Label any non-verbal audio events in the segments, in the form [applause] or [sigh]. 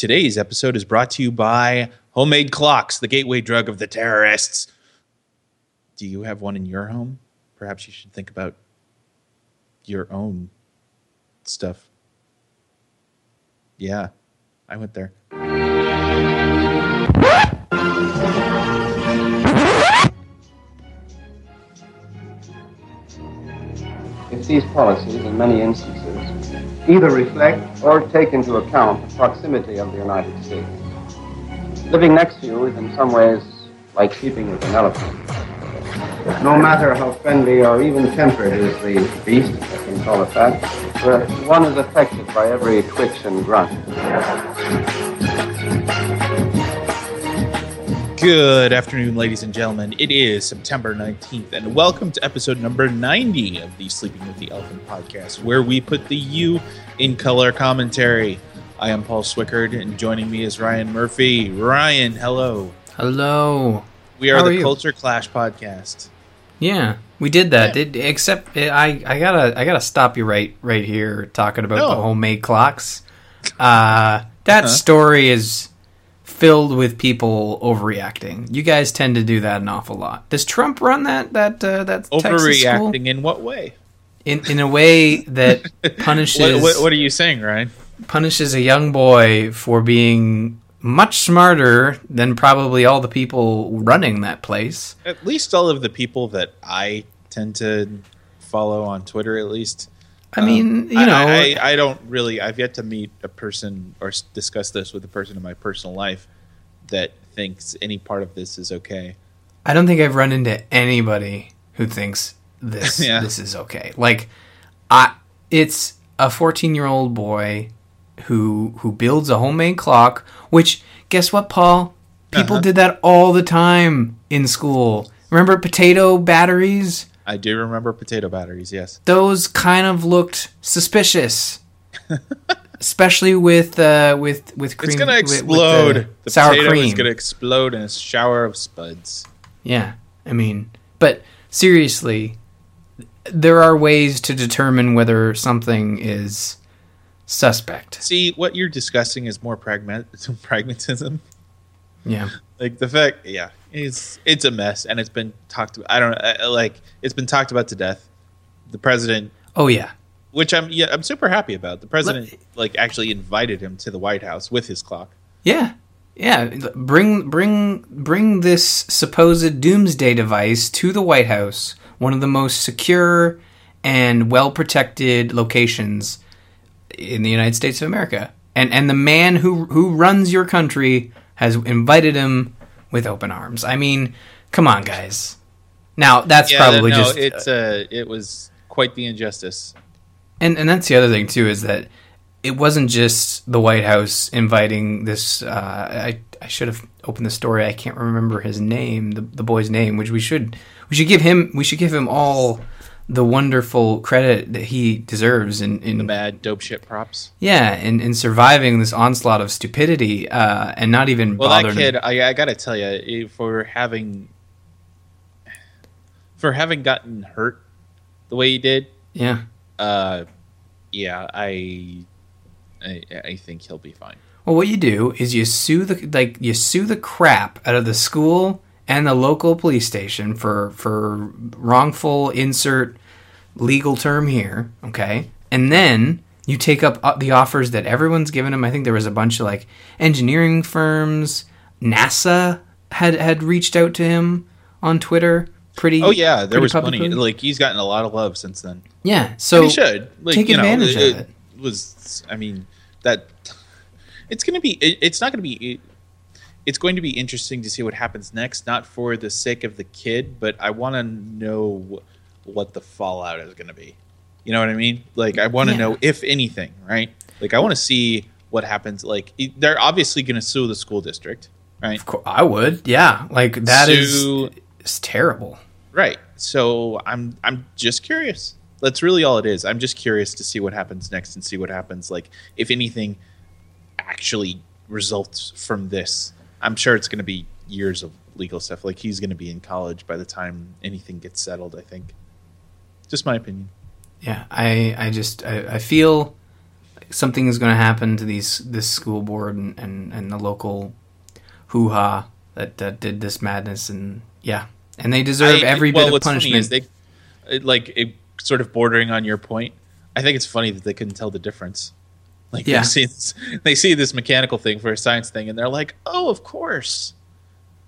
Today's episode is brought to you by Homemade Clocks, the gateway drug of the terrorists. Do you have one in your home? Perhaps you should think about your own stuff. Yeah, I went there. if these policies, in many instances, either reflect or take into account the proximity of the United States. Living next to you is in some ways like sleeping with an elephant. No matter how friendly or even tempered is the beast, I can call it that, one is affected by every twitch and grunt. Good afternoon, ladies and gentlemen. It is September 19th, and welcome to episode number 90 of the Sleeping with the Elephant podcast, where we put the U in color commentary. I am Paul Swickard, and joining me is Ryan Murphy. Ryan, hello. Hello. We are How the you? Culture Clash podcast. Yeah, we did that. Yeah. Did except eh, I I gotta I gotta stop you right right here talking about No. the homemade clocks. Uh, that Uh-huh. story is filled with people overreacting. You guys tend to do that an awful lot. Does Trump run that that uh, that Overreacting in what way? in in a way that [laughs] punishes What, what, what are you saying, Ryan? punishes a young boy for being much smarter than probably all the people running that place? At least all of the people that I tend to follow on Twitter, at least. I mean, you know, I, I don't really. I've yet to meet a person or discuss this with a person in my personal life that thinks any part of this is okay. I don't think I've run into anybody who thinks this [laughs] Yeah. this is okay. Like I it's a 14-year-old boy who who builds a homemade clock, which guess what, Paul? People Uh-huh. did that all the time in school. Remember potato batteries? I do remember potato batteries. Yes. Those kind of looked suspicious. [laughs] Especially with uh, with with cream It's gonna with- with the explode. the sour potato cream. is gonna explode in a shower of spuds. Yeah, I mean, but seriously, there are ways to determine whether something is suspect. See, what you're discussing is more pragma- [laughs] pragmatism. Yeah, Like the fact, yeah, it's it's a mess, and it's been talked. About, I don't I, like. It's been talked about to death. The president oh yeah, which I'm yeah I'm super happy about. The president like actually invited him to the White House with his clock. yeah, yeah. Bring bring bring this supposed doomsday device to the White House, one of the most secure and well protected locations in the United States of America. And and the man who who runs your country has invited him with open arms. I mean, come on, guys. Now that's probably no, just it's uh it was quite the injustice. And and that's the other thing too is that it wasn't just the White House inviting this. Uh, I I should have opened the story. I can't remember his name, the the boy's name, which we should we should give him we should give him all the wonderful credit that he deserves in in The bad dope shit props. yeah in in surviving this onslaught of stupidity uh, and not even Well, that bothering. kid, I, I gotta tell you, for having for having gotten hurt the way he did, yeah. uh, yeah, I, I I think he'll be fine. Well, what you do is you sue the like you sue the crap out of the school and the local police station for for wrongful insert legal term here, okay? And then you take up uh, the offers that everyone's given him. I think there was a bunch of like engineering firms, NASA had had reached out to him on Twitter. Pretty. Oh yeah, there was plenty. Like he's gotten a lot of love since then. Yeah. So And he should like, take you know, advantage of it. Was I mean that it's going to be? It, it's not going to be. It, it's going to be interesting to see what happens next. Not for the sake of the kid, but I want to know what the fallout is going to be. You know what I mean? Like I want to Yeah. know if anything, right? Like I want to see what happens. Like they're obviously going to sue the school district, right? Of cour- I would. Yeah. Like that is Sue- it's terrible. Right. So I'm I'm just curious. That's really all it is. I'm just curious to see what happens next and see what happens like if anything actually results from this. I'm sure it's going to be years of legal stuff. Like he's going to be in college by the time anything gets settled, I think. Just my opinion. Yeah, I I just I, I feel something is going to happen to these this school board and and, and the local hoo ha that, that did this madness, and yeah, and they deserve I- every well, bit of funny punishment. is they, like, it, sort of bordering on your point. I think it's funny that they couldn't tell the difference. Like Yeah. they see this, they see this mechanical thing for a science thing, and they're like, "Oh, of course."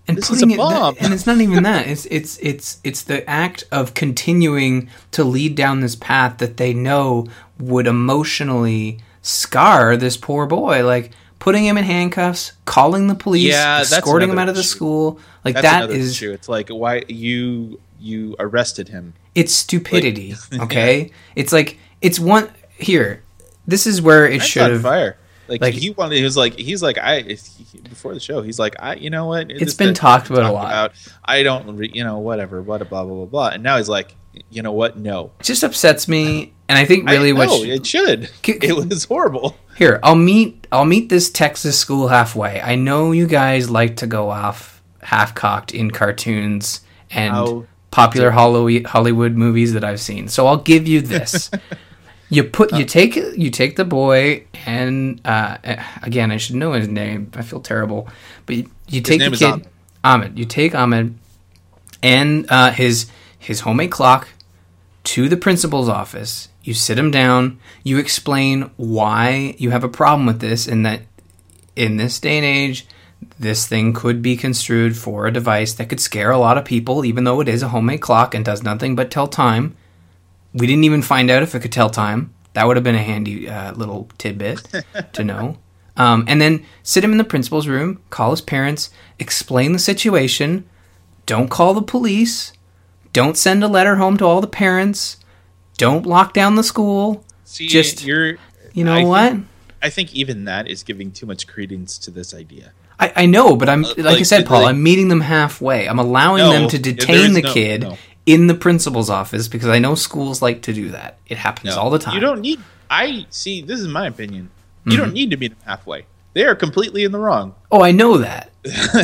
and This is a it bomb. and it's not even that it's it's it's it's the act of continuing to lead down this path that they know would emotionally scar this poor boy like putting him in handcuffs calling the police Yeah, escorting him out of the issue. school like That's that another issue. It's like why you you arrested him. it's stupidity [laughs] okay it's like it's one here this is where it should have fire. Like, like- he wanted, he was like, he's like, I he- before the show, he's like, I, you know what? It's been talked about a lot. I don't, re, you know, whatever, what, blah blah blah blah. And now he's like, you know what? No, it just upsets me and i think really I, what no, sh- it should. K- It was horrible. Here, I'll meet I'll meet this Texas school halfway. I know you guys like to go off half cocked in cartoons and How popular Hollywood movies that I've seen. So I'll give you this. [laughs] you put Uh. you take you take the boy and uh, again I should know his name. I feel terrible, but you, you take the kid Ahmed. Ahmed. You take Ahmed and uh, his his homemade clock to the principal's office. You sit him down. You explain why you have a problem with this, and that in this day and age, this thing could be construed for a device that could scare a lot of people, even though it is a homemade clock and does nothing but tell time. We didn't even find out if it could tell time. That would have been a handy uh, little tidbit to [laughs] know. Um, and then sit him in the principal's room, call his parents, explain the situation. Don't call the police. Don't send a letter home to all the parents. Don't lock down the school. See, Just- you're, You know I what? Think, I think even that is giving too much credence to this idea. I, I know, but I'm like, I said, Paul. like- I'm meeting them halfway. I'm allowing No, them to detain the no- kid no. In the principal's office because I know schools like to do that. It happens all the time. You don't need. I see. This is my opinion. You Mm-hmm. don't need to meet them halfway. They are completely in the wrong. oh, I know that,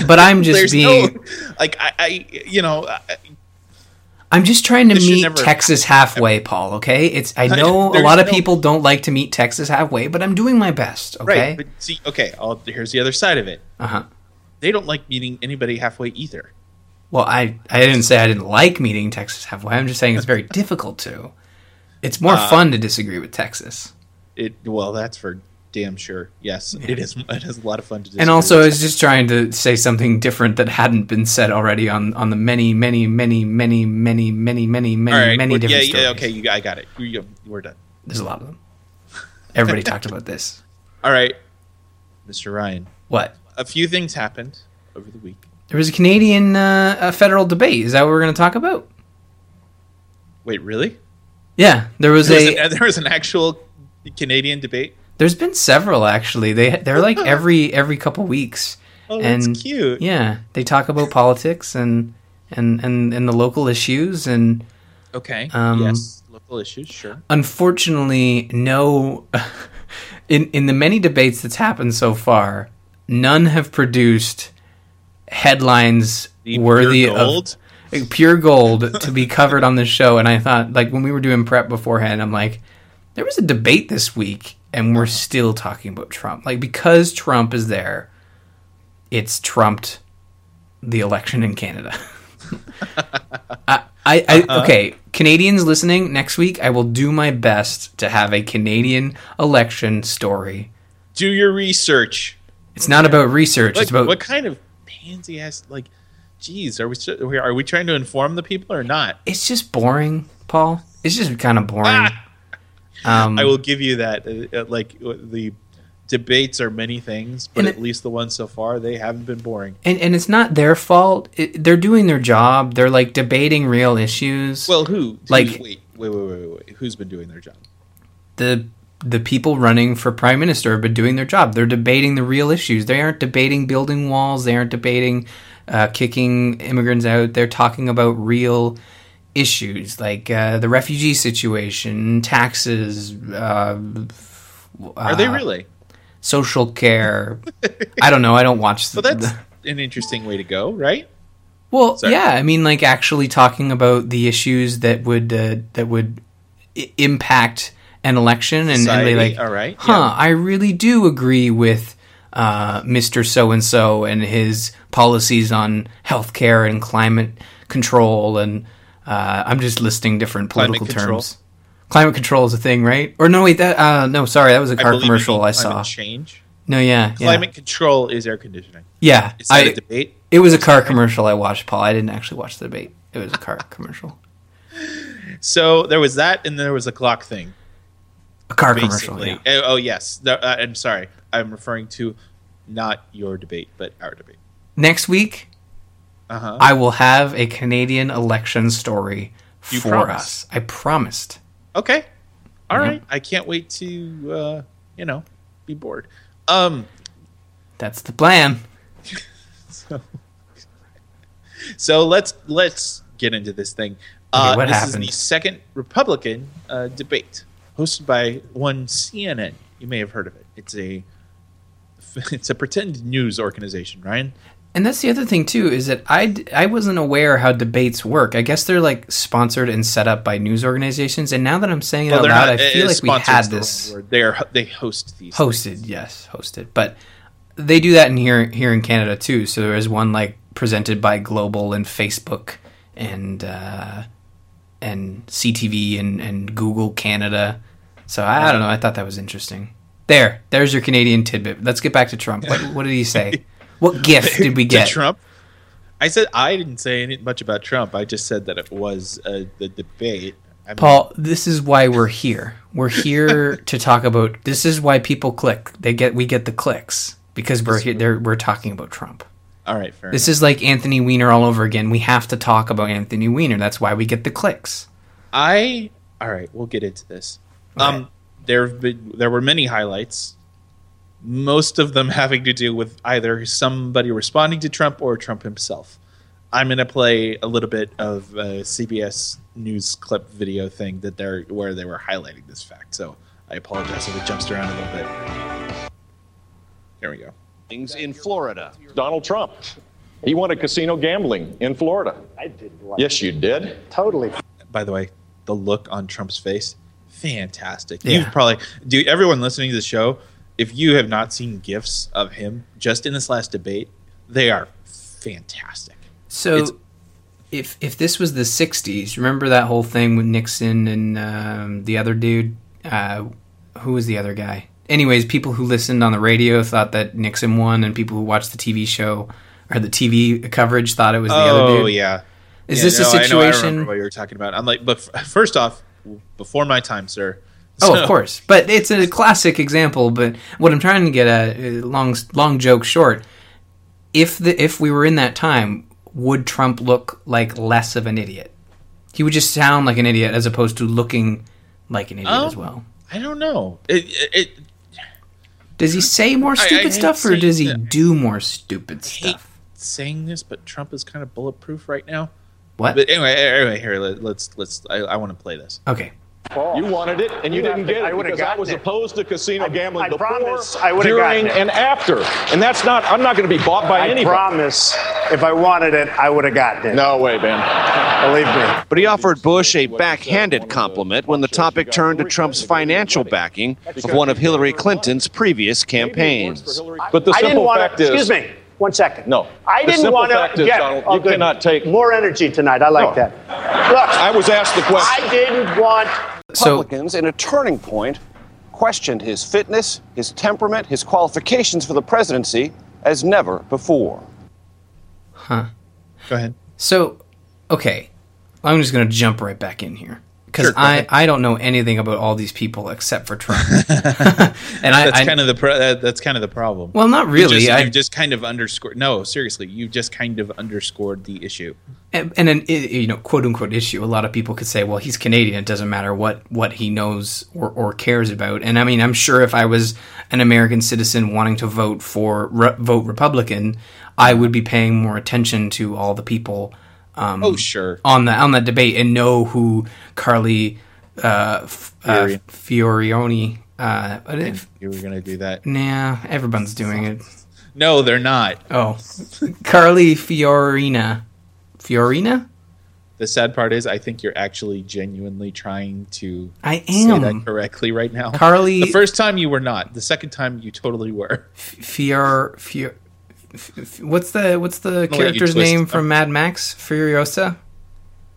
but I'm [laughs] just being. no, like I, I, you know, I, I'm just trying to meet never Texas halfway, Paul. Okay, it's. I [laughs] know a lot of no- people don't like to meet Texas halfway, but I'm doing my best. Okay. right? But see, okay, I'll, here's the other side of it. Uh huh. They don't like meeting anybody halfway either. Well, I I didn't say I didn't like meeting Texas halfway. I'm just saying it's very difficult to. It's more Uh, fun to disagree with Texas. It well, that's for damn sure. Yes, it is. [laughs] It is a lot of fun to. Disagree. And also, I was just trying to say something different that hadn't been said already on, on the many, many, many, many, many, many, many, many, right, many well, different yeah, stories. yeah, okay, you, I got it. You, we're done. There's a lot of them. Everybody talked [laughs] about this. All right, Mr. Ryan. What? A few things happened over the week. There was a Canadian uh, a federal debate. Is that what we're going to talk about? Wait, really? Yeah, there was There was, a. an, [laughs] there was an actual Canadian debate. There's been several actually. They they're like [laughs] every every couple weeks. Oh, that's And- cute. Yeah, they talk about politics and and and, and the local issues and Okay. Um, yes. Local issues, sure. unfortunately no [laughs] in in the many debates that's happened so far none have produced headlines The worthy pure gold. of pure gold to be covered on the show and i thought like when we were doing prep beforehand i'm like there was a debate this week and we're still talking about trump like because trump is there it's trumped the election in canada [laughs] I, I, I Uh-huh. okay, Canadians listening next week, I will do my best to have a Canadian election story. Do your research. It's not about research. Like, it's about what kind of pansy ass like? Geez, are we are we trying to inform the people or not? it's just boring, Paul. It's just kind of boring. Ah! Um, I will give you that. Uh, uh, like uh, the debates are many things, but at it- least the ones so far they haven't been boring. and and it's not their fault. It, they're doing their job. They're like debating real issues. Well, who? Like- wait, wait, wait, wait, wait. Who's been doing their job? the the people running for prime minister have been doing their job. They're debating the real issues. They aren't debating building walls. They aren't debating uh, kicking immigrants out. They're talking about real issues like uh, the refugee situation, taxes. Uh, Are they uh, really? social care? I don't know. I don't watch. [laughs] So the- that's an interesting way to go, right? Well, Sorry. yeah, I mean, like actually talking about the issues that would uh, that would I- impact an election and, and be like, all right, huh, yeah. I really do agree with uh, Mr. So and so and his policies on healthcare and climate control. And uh, I'm just listing different Climate political control. terms. Climate control is a thing, right? Or no, wait, that uh, no, sorry, that was a car you commercial I saw. Change. No, yeah, yeah, Climate control is air conditioning. yeah. Is that a I, debate? it was a car commercial I watched, Paul. I didn't actually watch the debate. It was a car [laughs] commercial. So there was that, and there was a clock thing. A car commercial. Yeah. oh, oh, yes. Uh, I'm sorry. I'm referring to not your debate, but our debate. Next week, Uh huh. I will have a Canadian election story You for promise. us. I promised. Okay. All Yeah. right. I can't wait to, uh, you know, be bored. Um. That's the plan. [laughs] So, so let's let's get into this thing. Uh, Okay, what this happened? is the second Republican uh, debate hosted by one CNN. You may have heard of it. It's a [laughs] it's a pretend news organization, Ryan. And that's the other thing too is that I I wasn't aware how debates work. I guess they're like sponsored and set up by news organizations. And now that I'm saying it out loud, not- I feel like we had this. They are they host these hosted. Yes, hosted. But they do that in here here in Canada too. So there is one like presented by Global and Facebook and uh, and CTV and, and Google Canada. So I, I don't know. I thought that was interesting. There, there's your Canadian tidbit. Let's get back to Trump. What, what did he say? [laughs] What gift did we to get? Trump. I said I didn't say any, much about Trump. I just said that it was uh, the debate. I mean, Paul, this is why we're here. We're here [laughs] to talk about. This is why people click. They get we get the clicks because we're here. They're, we're talking about Trump. all right, fair. This is like Anthony Weiner all over again. We have to talk about Anthony Weiner. That's why we get the clicks. I all right. We'll get into this. Um, there have been there were many highlights. Most of them [laughs] having to do with either somebody responding to Trump or Trump himself. I'm gonna play a little bit of a CBS News clip video thing that they're where they were highlighting this fact. So I apologize if it jumps around a little bit. There we go. things in Florida. Donald Trump. He wanted casino gambling in Florida. I didn't like Yes, you did. Totally. by the way, the look on Trump's face, fantastic. Yeah. You've probably, do everyone listening to the show, if you have not seen gifs of him just in this last debate, they are fantastic. So, It's- if if this was the '60s, remember that whole thing with Nixon and um, the other dude? Uh, who was the other guy? Anyways, people who listened on the radio thought that Nixon won, and people who watched the TV show or the TV coverage thought it was the other dude. Oh yeah. Is Yeah, this a no, I know, I situation? remember what you were talking about. I'm like, but f- first off, before my time, sir. Oh, of course, but it's a classic example. But what I'm trying to get at, uh, long long joke short, if the if we were in that time, would Trump look like less of an idiot? He would just sound like an idiot as opposed to looking like an idiot Oh. as well. I don't know. It, it, Does he say more I stupid stuff, or does he that. do more stupid hate stuff? saying this, but Trump is kind of bulletproof right now. What? But anyway, anyway, here let, let's let's. I, I want to play this. okay, You wanted it, and you, You didn't to- get I it would've because I was it. opposed to casino I- gambling I before, promise I would've during, it. and after. And that's not. I'm not going to be bought by I anybody. promise if I wanted it, I would have gotten it. No way, Ben. Believe me. But he offered Bush a backhanded compliment when the topic turned to Trump's financial backing of one of Hillary Clinton's previous campaigns. But the I didn't simple want fact to. is, Excuse me. One second. No. I The didn't want to is, get. Donald, oh, you good. cannot take- more energy tonight. I like No. that. Look, I was asked the question. I didn't want. so Republicans, in a turning point, questioned his fitness, his temperament, his qualifications for the presidency as never before. Huh. Go ahead. so okay, I'm just gonna jump right back in here because I. I don't know anything about all these people except for Trump, [laughs] and I, That's I kind of the pro- that, that's kind of the problem. well not You really. just, I, you just kind of underscored. No, seriously, you've just kind of underscored the issue. and, and an you know quote unquote issue a lot of people could say well he's canadian it doesn't matter what what he knows or, or cares about and i mean i'm sure if i was an american citizen wanting to vote for re- vote republican i would be paying more attention to all the people um, Oh, sure. on the on the debate and know who carly uh, F- uh, Fiori. fiorioni uh, if, You were gonna do that. nah everyone's doing it No, they're not. oh carly fiorina fiorina The sad part is, I think you're actually genuinely trying to I say am. that correctly right now. Carly- the first time you were not. The second time you totally were. Fior, Fior, what's the what's the character's name from Mad Max? Furiosa.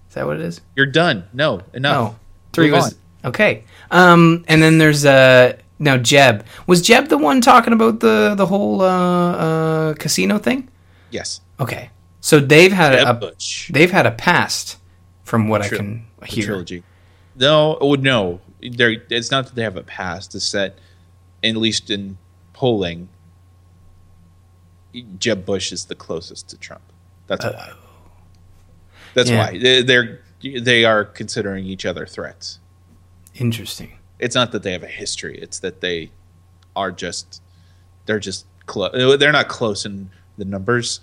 Is that what it is? You're done. No, enough. No, three was okay. Um, and then there's uh now Jeb. Was Jeb the one talking about the the whole uh, uh casino thing? Yes. Okay, so they've had Jeb a Bush. they've had a past from what Tri- I can hear. trilogy. No, oh, no. There, it's not that they have a past. It's that, at least in polling, Jeb Bush is the closest to Trump. That's uh, why. That's Yeah. why They- they're they are considering each other threats. Interesting. It's not that they have a history. It's that they are just they're just close. Uh, they're not close in the numbers.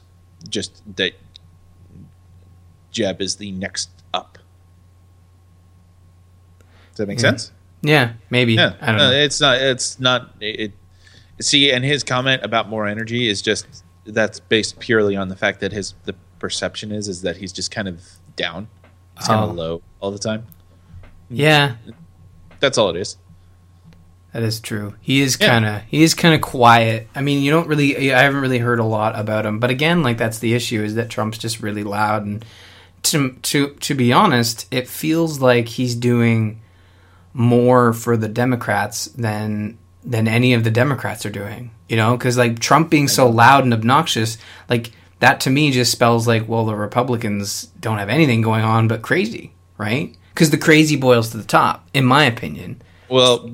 Just that Jeb is the next up. Does that make sense? Yeah, maybe. Yeah, I don't No, know. Uh, it's not. It's not. It. See, and his comment about more energy is just that's based purely on the fact that his the perception is is that he's just kind of down, he's kind Oh. of low all the time. Yeah, That's all it is. That is true. He is kind of he is kind of quiet. I mean, you don't really I haven't really heard a lot about him. But again, like that's the issue is that Trump's just really loud and to to to be honest, it feels like he's doing more for the Democrats than than any of the Democrats are doing. You know, cuz like Trump being so loud and obnoxious, like that to me just spells like well the Republicans don't have anything going on but crazy, right? Cuz the crazy boils to the top in my opinion. Well,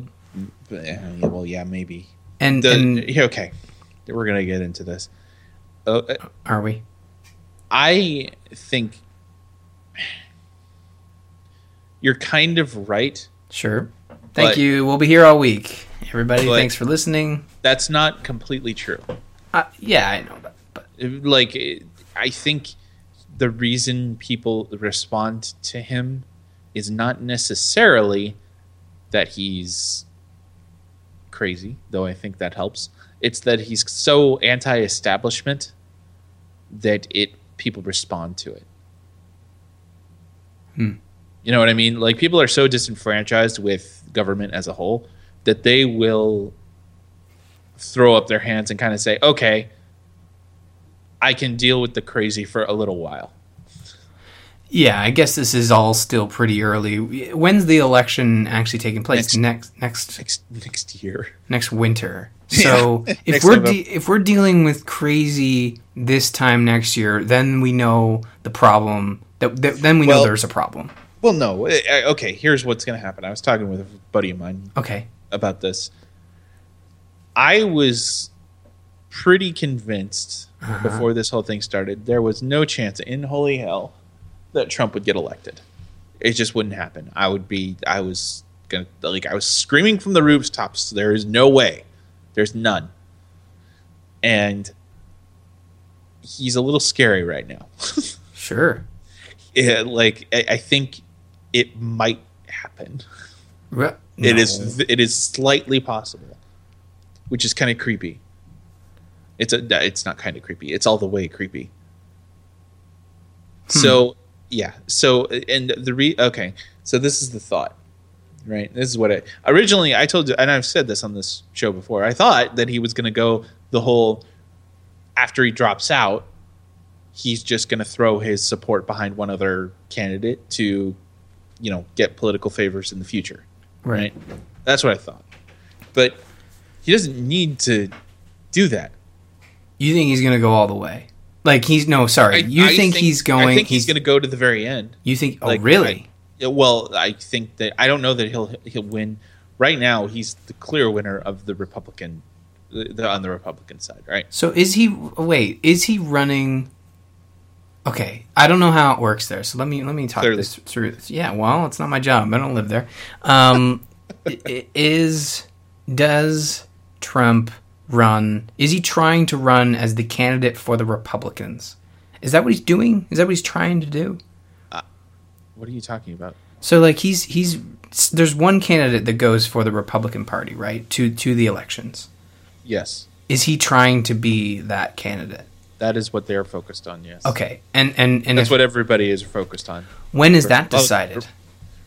yeah, well, yeah, maybe. And, The, and okay, we're gonna get into this. Uh, uh, are we? I think you're kind of right. Sure. Thank you. We'll be here all week. Everybody, thanks for listening. That's not completely true. Uh, yeah, I know that. But like it- i think the reason people respond to him is not necessarily that he's crazy though i think that helps it's that he's so anti-establishment that it people respond to it Hmm. you know what i mean like people are so disenfranchised with government as a whole that they will throw up their hands and kind of say okay I can deal with the crazy for a little while. yeah, I guess this is all still pretty early. When's the election actually taking place? Next next Next next year. next winter. [laughs] So [laughs] if we're de- if we're dealing with crazy this time next year, then we know the problem. That, that then we know there's a problem. Well, no. eh, eh, Okay, here's what's going to happen. I was talking with a buddy of mine Okay. About this. I was pretty convinced uh-huh. before this whole thing started there was no chance in holy hell that Trump would get elected. It just wouldn't happen. I would be I was going to like I was screaming from the rooftops there is no way. There's none. And he's a little scary right now. [laughs] Sure. Yeah, like I, I think it might happen. Re- It no. is it is slightly possible, which is kind of creepy. It's a it's not kind of creepy. It's all the way creepy. Hmm. So yeah. So and the re okay. So this is the thought, right? This is what I originally I told you, and I've said this on this show before. I thought that he was going to go the whole after he drops out, he's just going to throw his support behind one other candidate to, you know, get political favors in the future right. right? That's what I thought. But he doesn't need to do that. You think he's gonna go all the way? Like he's no, sorry. I- you I think, he's going? I think he's, going to go to the very end. You think? Oh, Like, really? Yeah, well, I think that I don't know that he'll he'll win. Right now, he's the clear winner of the Republican, the, the on the Republican side, right? So is he? Wait, is he running? Okay, I don't know how it works there. So let me let me talk Clearly. this through. Yeah, well, it's not my job. I don't live there. Um, [laughs] is does Trump run? Is he trying to run as the candidate for the Republicans? Is that what he's doing? Is that what he's trying to do? What are you talking about? So like he's he's there's one candidate that goes for the Republican Party, right? To to the elections. Yes, Is he trying to be that candidate? That is what they're focused on. Yes. Okay, and and and That's if, what everybody is focused on. when is that Well, decided?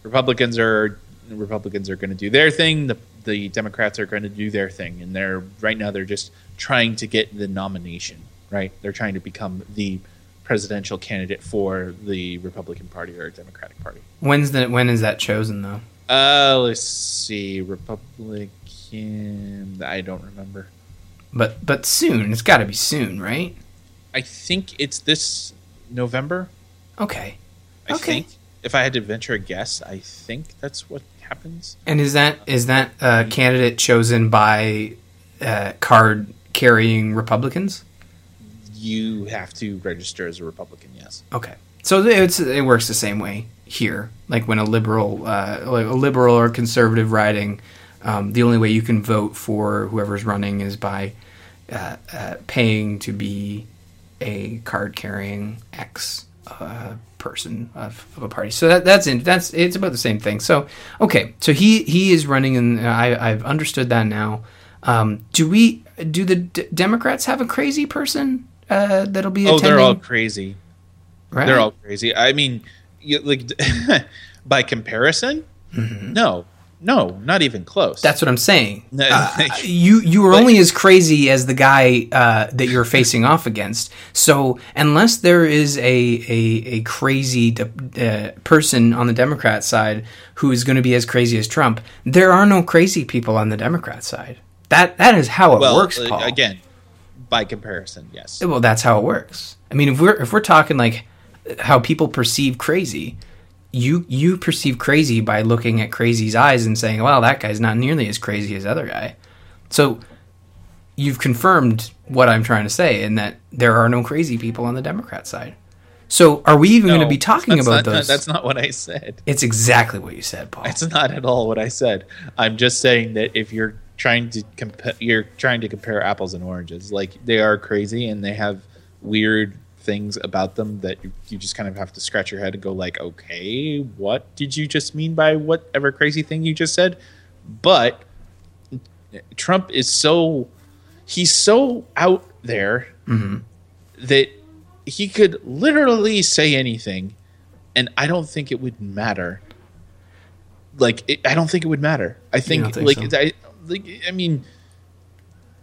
Republicans are Republicans are going to do their thing. The the Democrats are going to do their thing, and they're right now they're just trying to get the nomination. Right, they're trying to become the presidential candidate for the Republican Party or Democratic Party. When's the when is that chosen though? Uh, let's see, Republican. I don't remember. But but soon. It's got to be soon, right? I think it's this November. Okay. I Okay. think if I had to venture a guess, I think that's what happens. And is that is that a candidate chosen by uh, card carrying Republicans? You have to register as a Republican. Yes. Okay, so it's it works the same way here. Like when a liberal, uh, like a liberal or conservative riding, um, the only way you can vote for whoever's running is by uh, uh, paying to be a card carrying X uh, person of, of a party. So that, that's in, that's it's about the same thing. So okay, so he he is running, and I, I've understood that now. Um, do we do the D- Democrats have a crazy person uh, that'll be Oh, attending? they're all crazy. right? They're all crazy. I mean, you, like [laughs] by comparison, no, no, not even close. That's what I'm saying. [laughs] Uh, you you are like- only as crazy as the guy uh, that you're facing off against. So unless there is a a, a crazy de- uh, person on the Democrat side who is going to be as crazy as Trump, there are no crazy people on the Democrat side. That that is how it well, works, uh, Paul. again, by comparison, yes. Well, that's how it works. I mean, if we're if we're talking like how people perceive crazy, you you perceive crazy by looking at crazy's eyes and saying, "Well, that guy's not nearly as crazy as the other guy." So you've confirmed what I'm trying to say, in that there are no crazy people on the Democrat side. So are we even going to be talking about not, those? That's not what I said. it's exactly what you said, Paul. That's not at all what I said. I'm just saying that if you're trying to compare, you're trying to compare apples and oranges. Like they are crazy and they have weird things about them that you, you just kind of have to scratch your head and go like, okay, what did you just mean by whatever crazy thing you just said? But Trump is so he's so out there mm-hmm. that he could literally say anything and I don't think it would matter. Like it, I don't think it would matter. I think, think like so? I like I mean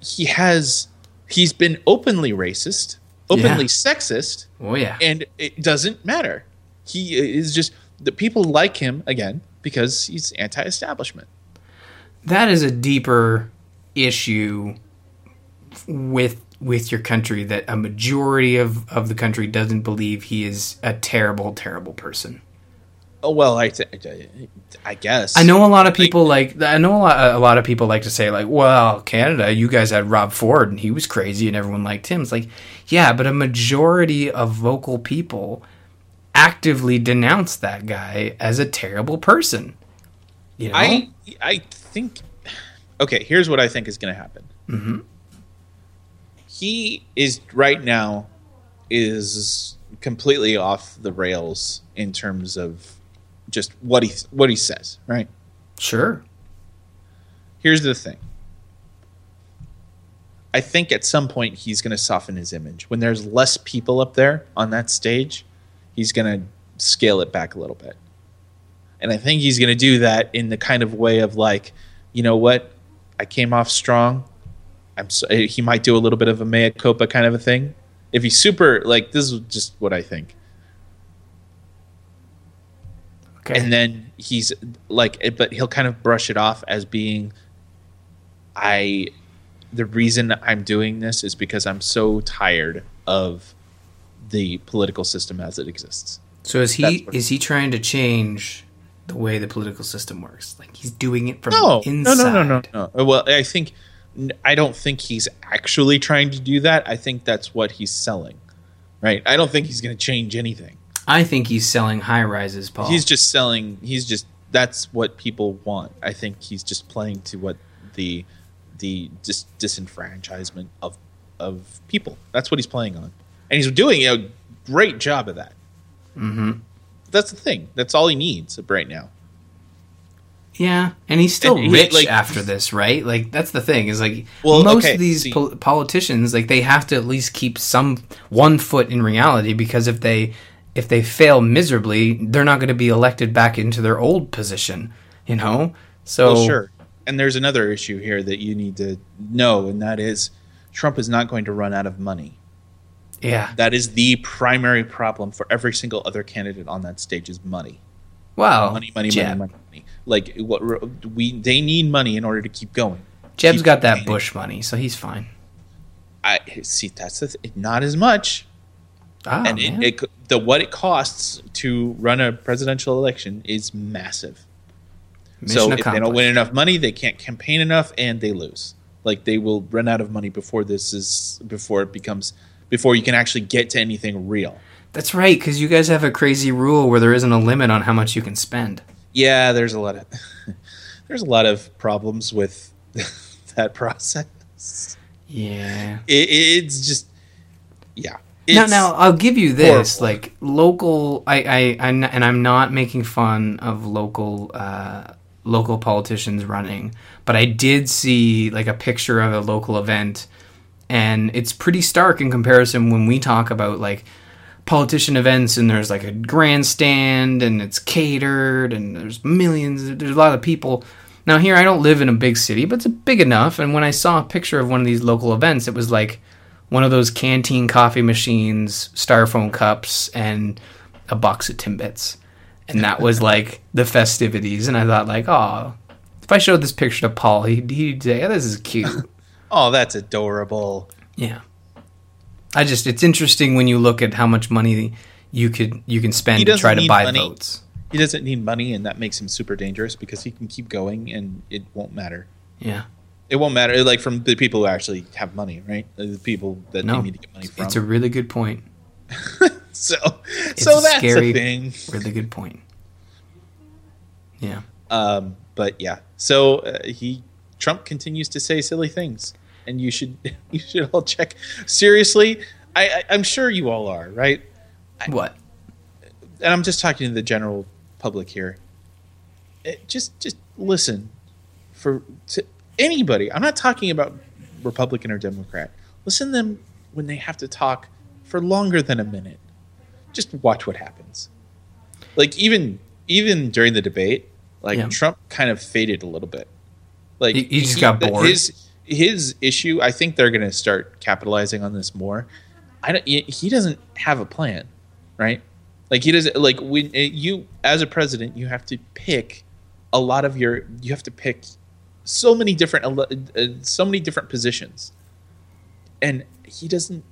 he has he's been openly racist, openly Yeah. sexist, oh yeah, and it doesn't matter. He is just the people like him again because he's anti-establishment. that is a deeper issue with with your country that a majority of, of the country doesn't believe he is a terrible, terrible person. Oh well, I guess I know a lot of people like I know a lot, a lot of people like to say like, well, Canada, you guys had Rob Ford and he was crazy and everyone liked him. It's like, yeah, but a majority of vocal people actively denounce that guy as a terrible person. You know? I I think okay. Here's what I think is going to happen. Mm-hmm. He is right now is completely off the rails in terms of just what he what he says. Right. sure. Here's the thing. I think at some point he's going to soften his image. When there's less people up there on that stage, he's going to scale it back a little bit. And I think he's going to do that in the kind of way of like, you know what? I came off strong. I'm so, he might do a little bit of a mea culpa kind of a thing. If he's super like this is just what I think. Okay. and then he's like but he'll kind of brush it off as being i the reason i'm doing this is because i'm so tired of the political system as it exists. So is he is he trying to change the way the political system works? Like he's doing it from no the no no no no no. Well i think i don't think he's actually trying to do that. I think that's what he's selling right? I don't think he's going to change anything I think he's selling high rises, Paul. he's just selling he's just that's what people want. I think he's just playing to what the the dis- disenfranchisement of of people. That's what he's playing on. And he's doing a great job of that. Mm-hmm. that's the thing. That's all he needs right now. Yeah, and he's still And he, rich like- after this, right? Like that's the thing is like Well, most okay, of these pol- politicians like they have to at least keep some one foot in reality because if they if they fail miserably, they're not going to be elected back into their old position, you know? So Well, sure. And there's another issue here that you need to know, and that is Trump is not going to run out of money. yeah. That is the primary problem for every single other candidate on that stage is money. Wow. Money, money, Jeb. money, money, money. Like what we they need money in order to keep going. Jeb's Keep got that. Bush money, so he's fine. I see that's the th- not as much. Oh, and it, it the what it costs to run a presidential election is massive. Mission so if they don't win enough money, they can't campaign enough, and they lose. Like they will run out of money before this is before it becomes before you can actually get to anything real. That's right, because you guys have a crazy rule where there isn't a limit on how much you can spend. Yeah, there's a lot of [laughs] there's a lot of problems with [laughs] that process. Yeah. It, it's just yeah. Now, It's- now I'll give you this: horrible. like local, I, I, I'm, and I'm not making fun of local, uh, local politicians running, but I did see like a picture of a local event, and it's pretty stark in comparison when we talk about like politician events and there's like a grandstand and it's catered and there's millions there's a lot of people now here i don't live in a big city but it's big enough and when i saw a picture of one of these local events it was like one of those canteen coffee machines styrofoam cups and a box of timbits and that was [laughs] like the festivities and i thought like oh if i showed this picture to paul he'd, he'd say oh, this is cute [laughs] oh, that's adorable. yeah. I just it's interesting when you look at how much money you could you can spend to try to buy money. votes. He doesn't need money, and that makes him super dangerous because he can keep going, and it won't matter. Yeah. It won't matter. Like from the people who actually have money, right? The people that No. they need to get money from. It's a really good point. [laughs] so, It's so a that's scary a thing. really good point. Yeah. Um, but yeah, so uh, he Trump continues to say silly things, and you should [laughs] you should all check seriously. I, I I'm sure you all are right, What? and I'm just talking to the general public here. It, just just listen for to anybody. I'm not talking about Republican or Democrat. Listen to them when they have to talk for longer than a minute. Just watch what happens. Like even even during the debate, like Yeah. Trump kind of faded a little bit. Like He- he just got bored. His his issue, I think they're going to start capitalizing on this more. I don't. He he doesn't have a plan, right? Like he doesn't. Like when uh, you, as a president, you have to pick a lot of your. You have to pick so many different, ele- uh, so many different positions, and he doesn't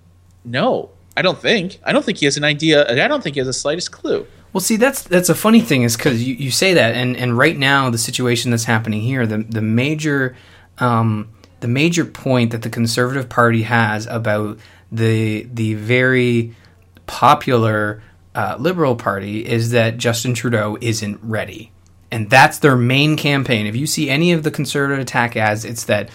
know. I don't think. I don't think he has an idea. I don't think he has the slightest clue. Well, see, that's that's a funny thing is because you, you say that, and, and right now the situation that's happening here, the the major um, the major point that the Conservative Party has about the the very popular uh, Liberal Party is that Justin Trudeau isn't ready, and that's their main campaign. If you see any of the Conservative attack ads, it's that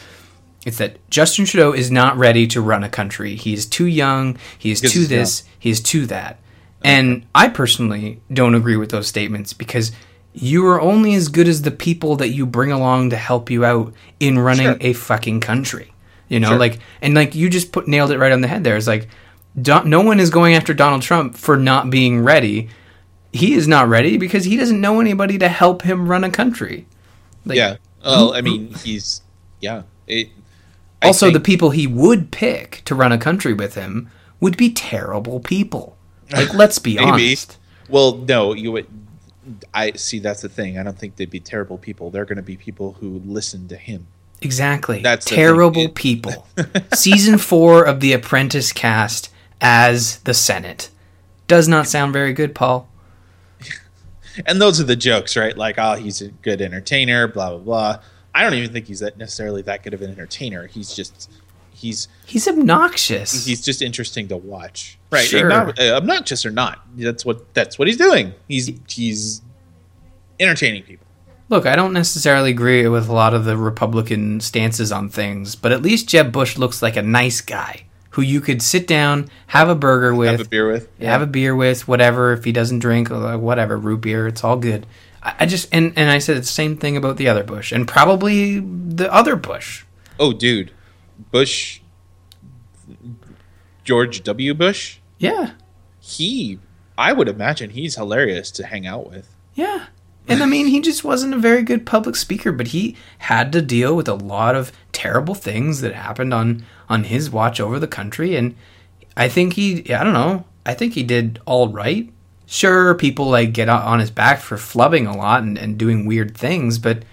it's that Justin Trudeau is not ready to run a country. He's too young. He is too this. He is too that. And I personally don't agree with those statements because you are only as good as the people that you bring along to help you out in running Sure. a fucking country. You know, Sure. like and like you just put nailed it right on the head. There, it's like Don, no one is going after Donald Trump for not being ready. He is not ready because he doesn't know anybody to help him run a country. Like, yeah. Well, I mean, he's yeah. It, also, the people he would pick to run a country with him would be terrible people. Like, let's be [laughs] honest. Well, no, you would. I see. That's the thing. I don't think they'd be terrible people. They're going to be people who listen to him. Exactly. That's terrible people. [laughs] Season four of The Apprentice cast as the Senate does not sound very good, Paul. And those are the jokes, right? Like, oh, he's a good entertainer. Blah blah blah. I don't even think he's that necessarily that good of an entertainer. He's just he's He's obnoxious. he's just interesting to watch. Right? Sure. Uh, obnoxious or not, that's what that's what he's doing. He's he's entertaining people. Look, I don't necessarily agree with a lot of the Republican stances on things, but at least Jeb Bush looks like a nice guy who you could sit down, have a burger with, Have a beer with. have a beer with, whatever. If he doesn't drink, uh, whatever, root beer, it's all good. I, I just and and I said the same thing about the other Bush and probably the other Bush. Oh, dude, Bush, George W. Bush. Yeah, He, I would imagine he's hilarious to hang out with. yeah. And I mean, he just wasn't a very good public speaker, but he had to deal with a lot of terrible things that happened on on his watch over the country, and I think he, I don't know, I think he did all right. Sure, people like get on- his back for flubbing a lot and, and doing weird things, but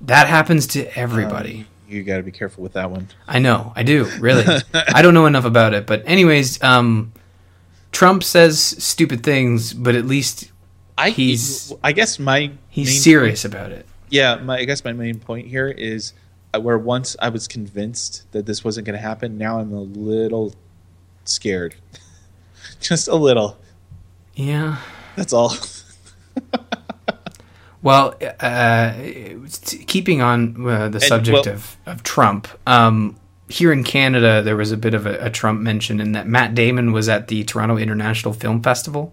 that happens to everybody. You got to be careful with that one. I know, I do, really. I don't know enough about it, but anyways, um, Trump says stupid things, but at least I He's- I guess my he's serious about it. Yeah, my I guess my main point here is where once I was convinced that this wasn't going to happen, now I'm a little scared. [laughs] Just a little. Yeah. That's all. [laughs] Well, uh, keeping on uh, the subject well- of, of Trump, um, here in Canada, there was a bit of a, a Trump mention in that Matt Damon was at the Toronto International Film Festival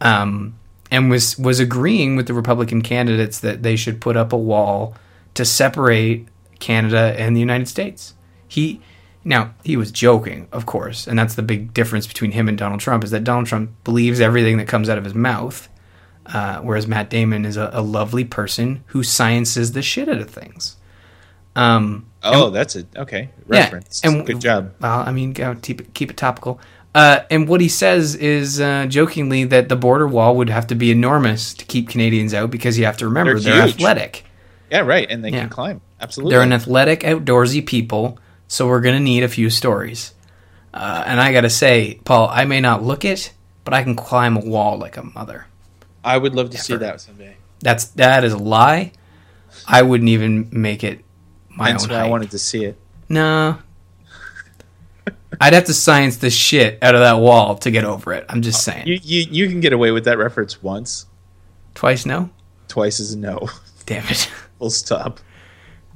um, and was, was agreeing with the Republican candidates that they should put up a wall to separate Canada and the United States. He now he was joking, of course, and that's the big difference between him and Donald Trump is that Donald Trump believes everything that comes out of his mouth, uh, whereas Matt Damon is a, a lovely person who sciences the shit out of things. Um, Oh, that's it. Okay, reference. and- Good job. well, I mean, keep it keep it topical. Uh, and what he says is uh, jokingly that the border wall would have to be enormous to keep Canadians out because you have to remember They're they're, athletic. Yeah, right. And they Yeah. can climb. Absolutely. They're an athletic, outdoorsy people, so we're going to need a few stories. Uh, and I got to say, Paul, I may not look it, but I can climb a wall like a mother. I would love to see that someday. That's that is a lie. I wouldn't even make it my That's own why I wanted to see it. No. [laughs] I'd have to science the shit out of that wall to get over it. I'm just saying. You, you you can get away with that reference once. Twice no? Twice is no. [laughs] Damn it. Full stop.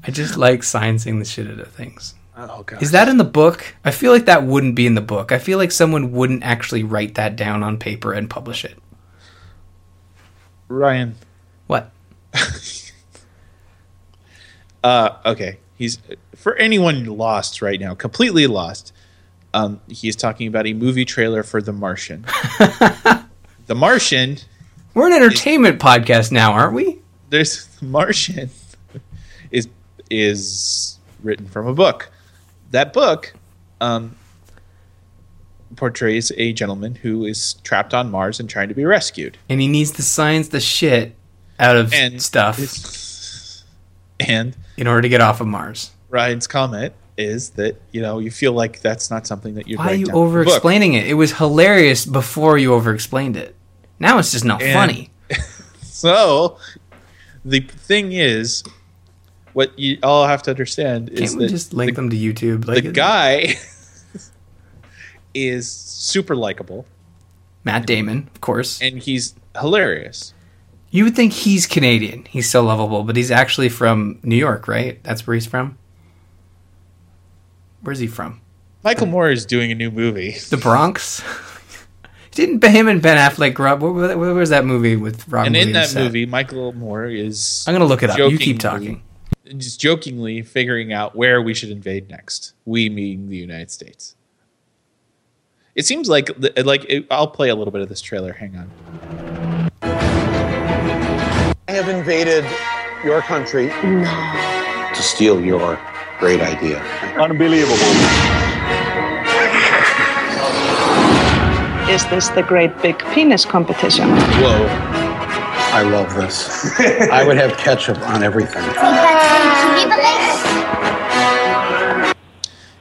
I just like sciencing the shit out of things. Oh god. Is that in the book? I feel like that wouldn't be in the book. I feel like someone wouldn't actually write that down on paper and publish it. Ryan? What? [laughs] Uh, okay. He's for anyone lost right now, completely lost. Um, he's talking about a movie trailer for The Martian. [laughs] the Martian. We're an entertainment podcast now, aren't we? There's The [laughs] Martian is is written from a book. That book um, portrays a gentleman who is trapped on Mars and trying to be rescued. And he needs to science the shit out of And stuff And in order to get off of Mars. Ryan's comment is that you know you feel like that's not something that you'd Why are you down in the over explaining it? It was hilarious before you over explained it. Now it's just not And- funny. [laughs] So the thing is, what you all have to understand is Can't we that just link the, them to YouTube? Like the guy [laughs] is super likable Matt Damon, of course. and he's hilarious. You would think he's Canadian. He's so lovable, but he's actually from New York, right? That's where he's from. Where's he from? Michael Moore is doing a new movie. The Bronx. [laughs] Didn't him and Ben Affleck grow up? Where, where, where was that movie with Robin And in Williams that set? movie, Michael Moore is I'm gonna look it up. You keep talking. just jokingly figuring out where we should invade next. We meaning the United States. It seems like like it, I'll play a little bit of this trailer. Hang on. I have invaded your country No. to steal your great idea. Unbelievable. Is this the great big penis competition? Whoa! I love this. I would have ketchup on everything.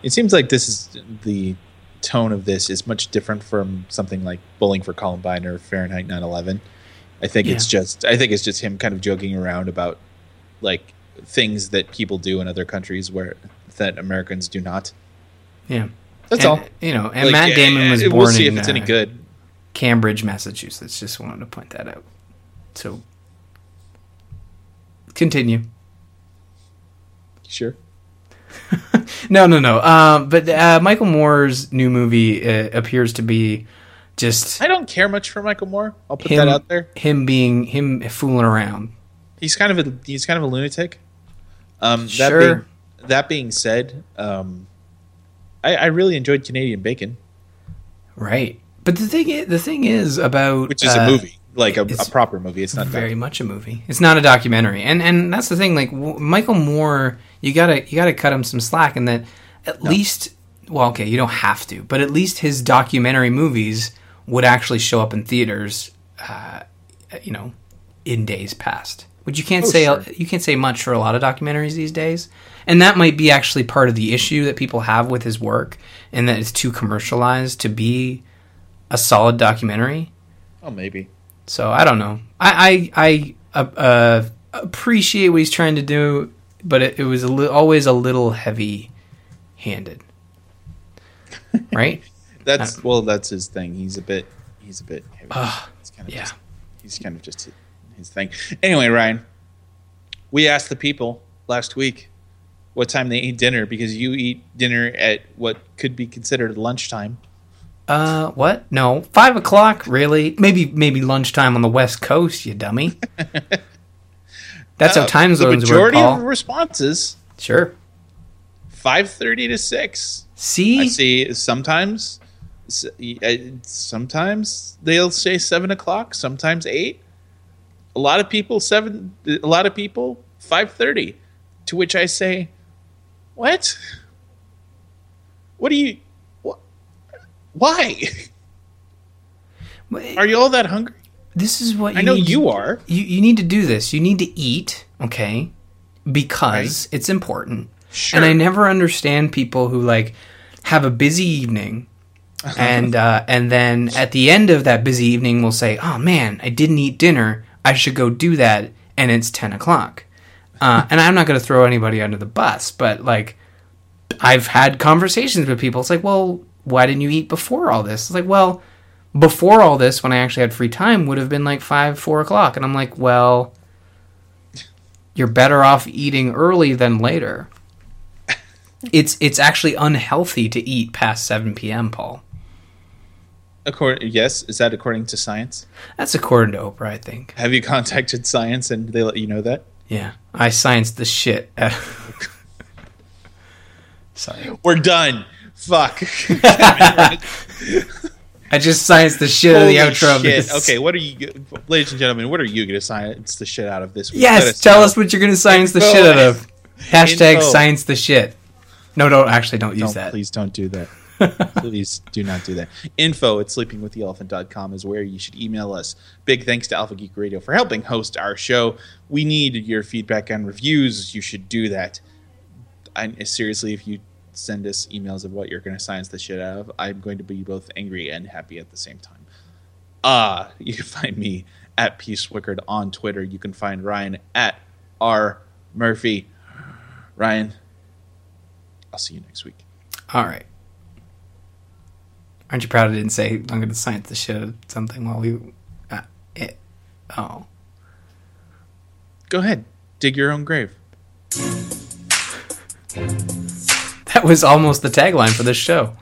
It seems like this is the tone of this is much different from something like Bowling for Columbine or Fahrenheit 9/11. I think it's just I think it's just him kind of joking around about like things that people do in other countries where that Americans do not. Yeah, That's And, all. You know, and Like, Matt Damon was born We'll see in if it's any uh, good. Cambridge, Massachusetts. Just wanted to point that out. So, continue. Sure. [laughs] No, no, no. Um, but uh, Michael Moore's new movie uh, appears to be Just I don't care much for Michael Moore. I'll put him that out there. him being him fooling around. He's kind of a he's kind of a lunatic. Um, that Sure. being that being said, um, I, I really enjoyed Canadian Bacon, Right. But the thing is, the thing is about which is uh, a movie, like a, a proper movie. It's not very much a movie. It's not a documentary, and and that's the thing. Like w- Michael Moore, you gotta you gotta cut him some slack, and that at least, well, okay, you don't have to, but at least his documentary movies would actually show up in theaters, uh, you know, in days past. Which you can't Oh, say sure. you can't say much for a lot of documentaries these days, and that might be actually part of the issue that people have with his work, and that it's too commercialized to be a solid documentary. Oh, maybe. So I don't know. I I, I uh, uh, appreciate what he's trying to do, but it, it was a li- always a little heavy handed, [laughs] right? That's well, that's his thing. He's a bit. He's a bit. Heavy. it's kind of yeah. Just, he's kind of just his thing. Anyway, Ryan, we asked the people last week what time they eat dinner because you eat dinner at what could be considered lunchtime. Uh, what? No, five o'clock. Really? Maybe maybe lunchtime on the west coast. You dummy. [laughs] That's how Uh, time the zones work, majority of responses Sure. five thirty to six. See, I see sometimes. uh, Sometimes they'll say seven o'clock. Sometimes eight. A lot of people seven. A lot of people five thirty. To which I say, "What? What do you? What? Why? Are you all that hungry? this is what you I know need to- you are. you, you need to do this. You need to eat, okay? Because it's important. Sure. And I never understand people who like have a busy evening [laughs] and uh, and then at the end of that busy evening we'll say, "Oh man, I didn't eat dinner. I should go do that." And it's ten o'clock. Uh, and I'm not going to throw anybody under the bus, but like I've had conversations with people. It's like, well, why didn't you eat before all this? It's like, well, before all this, when I actually had free time, would have been like five, four o'clock. And I'm like, well, you're better off eating early than later. [laughs] It's it's actually unhealthy to eat past seven p.m. Paul. According, yes, is that according to science? That's according to Oprah, I think. Have you contacted science and they let you know that? Yeah, I scienced the shit. [laughs] Out Sorry, We're done. Fuck. [laughs] I just scienced the shit out of the Holy outro of this. Okay, what are you, ladies and gentlemen? What are you going to science the shit out of this? week? Yes, us tell know. us what you're gonna science the shit out of. Hashtag Info. science the shit. No, don't actually don't use Don't, that. please don't do that. Please do not do that. Info at sleepingwiththeelephant.com is where you should email us. Big thanks to Alpha Geek Radio for helping host our show. We need your feedback and reviews. You should do that. I, seriously, if you send us emails of what you're going to science the shit out of, I'm going to be both angry and happy at the same time. Uh, you can find me at Peace Wickard on Twitter. You can find Ryan at R Murphy. Ryan, I'll see you next week. All right. Aren't you proud I didn't say I'm going to science the shit out of something while we? Uh, it, oh, Go ahead, dig your own grave. that was almost the tagline for this show.